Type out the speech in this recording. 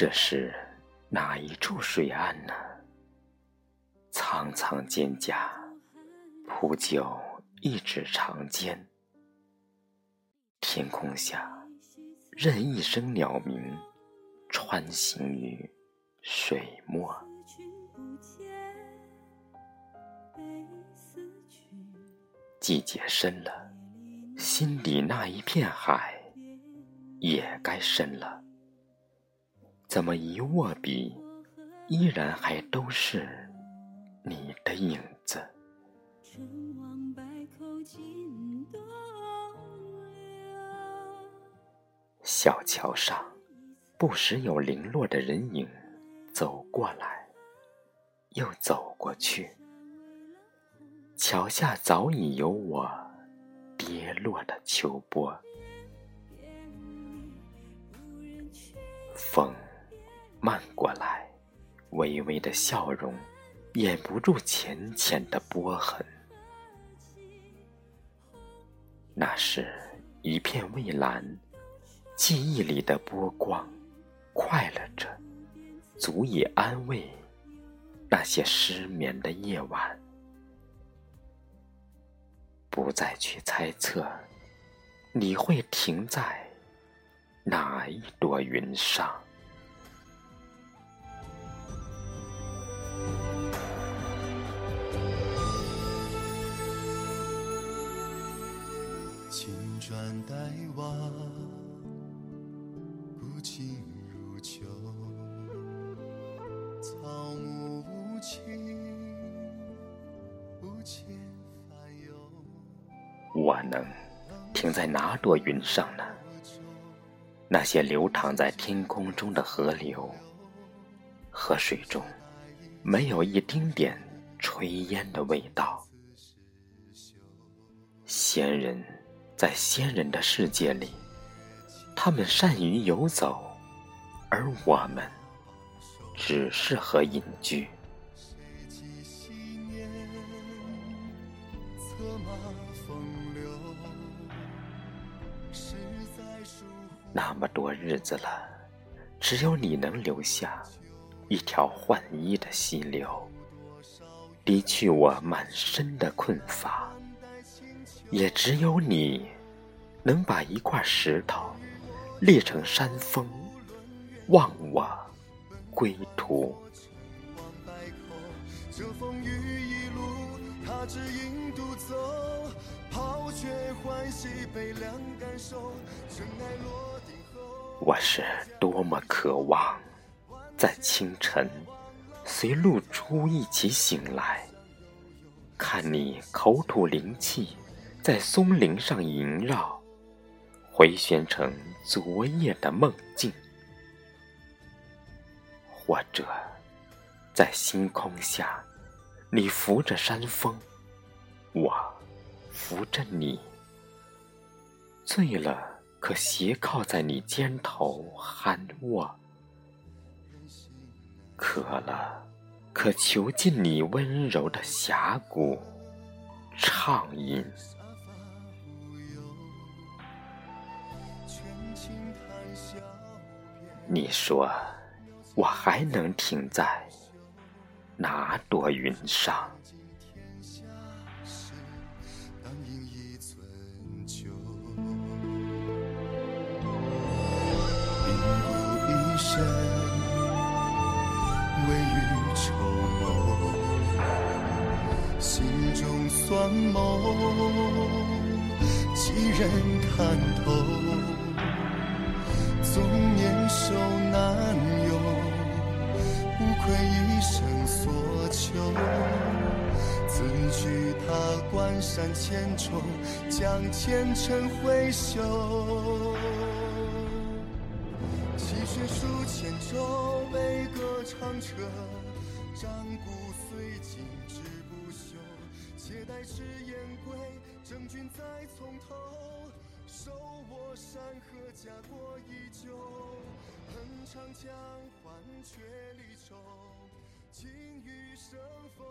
这是哪一处水岸呢？苍苍蒹葭，铺就一指长间。天空下，任一声鸟鸣，穿行于水墨。季节深了，心底那一片海也该深了。怎么一握笔，依然还都是你的影子？小桥上，不时有零落的人影走过来，又走过去。桥下早已有我跌落的秋波。风。漫过来，微微的笑容，掩不住浅浅的波痕。那是一片蔚蓝，记忆里的波光，快乐着，足以安慰那些失眠的夜晚。不再去猜测，你会停在哪一朵云上。青砖黛瓦，古今如旧。草木无情，无牵烦忧。我能停在哪朵云上呢？那些流淌在天空中的河流，河水中没有一丁点炊烟的味道。仙人。在仙人的世界里，他们善于游走，而我们只适合隐居。那么多日子了，只有你能留下一条换衣的溪流，涤去我满身的困乏。也只有你，能把一块石头裂成山峰，望我归途。我是多么渴望，在清晨随露珠一起醒来，看你口吐灵气。在松林上萦绕，回旋成昨夜的梦境；或者在星空下，你扶着山峰，我扶着你，醉了可斜靠在你肩头酣卧，渴了可囚禁你温柔的峡谷畅饮。你说，我还能停在哪朵云上？病故一生，未雨绸缪，心中酸谋，几人看透？难有，无愧一生所求。此去他关山千重，将前尘挥袖。泣血书千轴，悲歌长彻，战鼓虽尽志不休。且待赤焰归，征君再从头。手握山河，家国依旧。横长江，换却离愁。今余生，风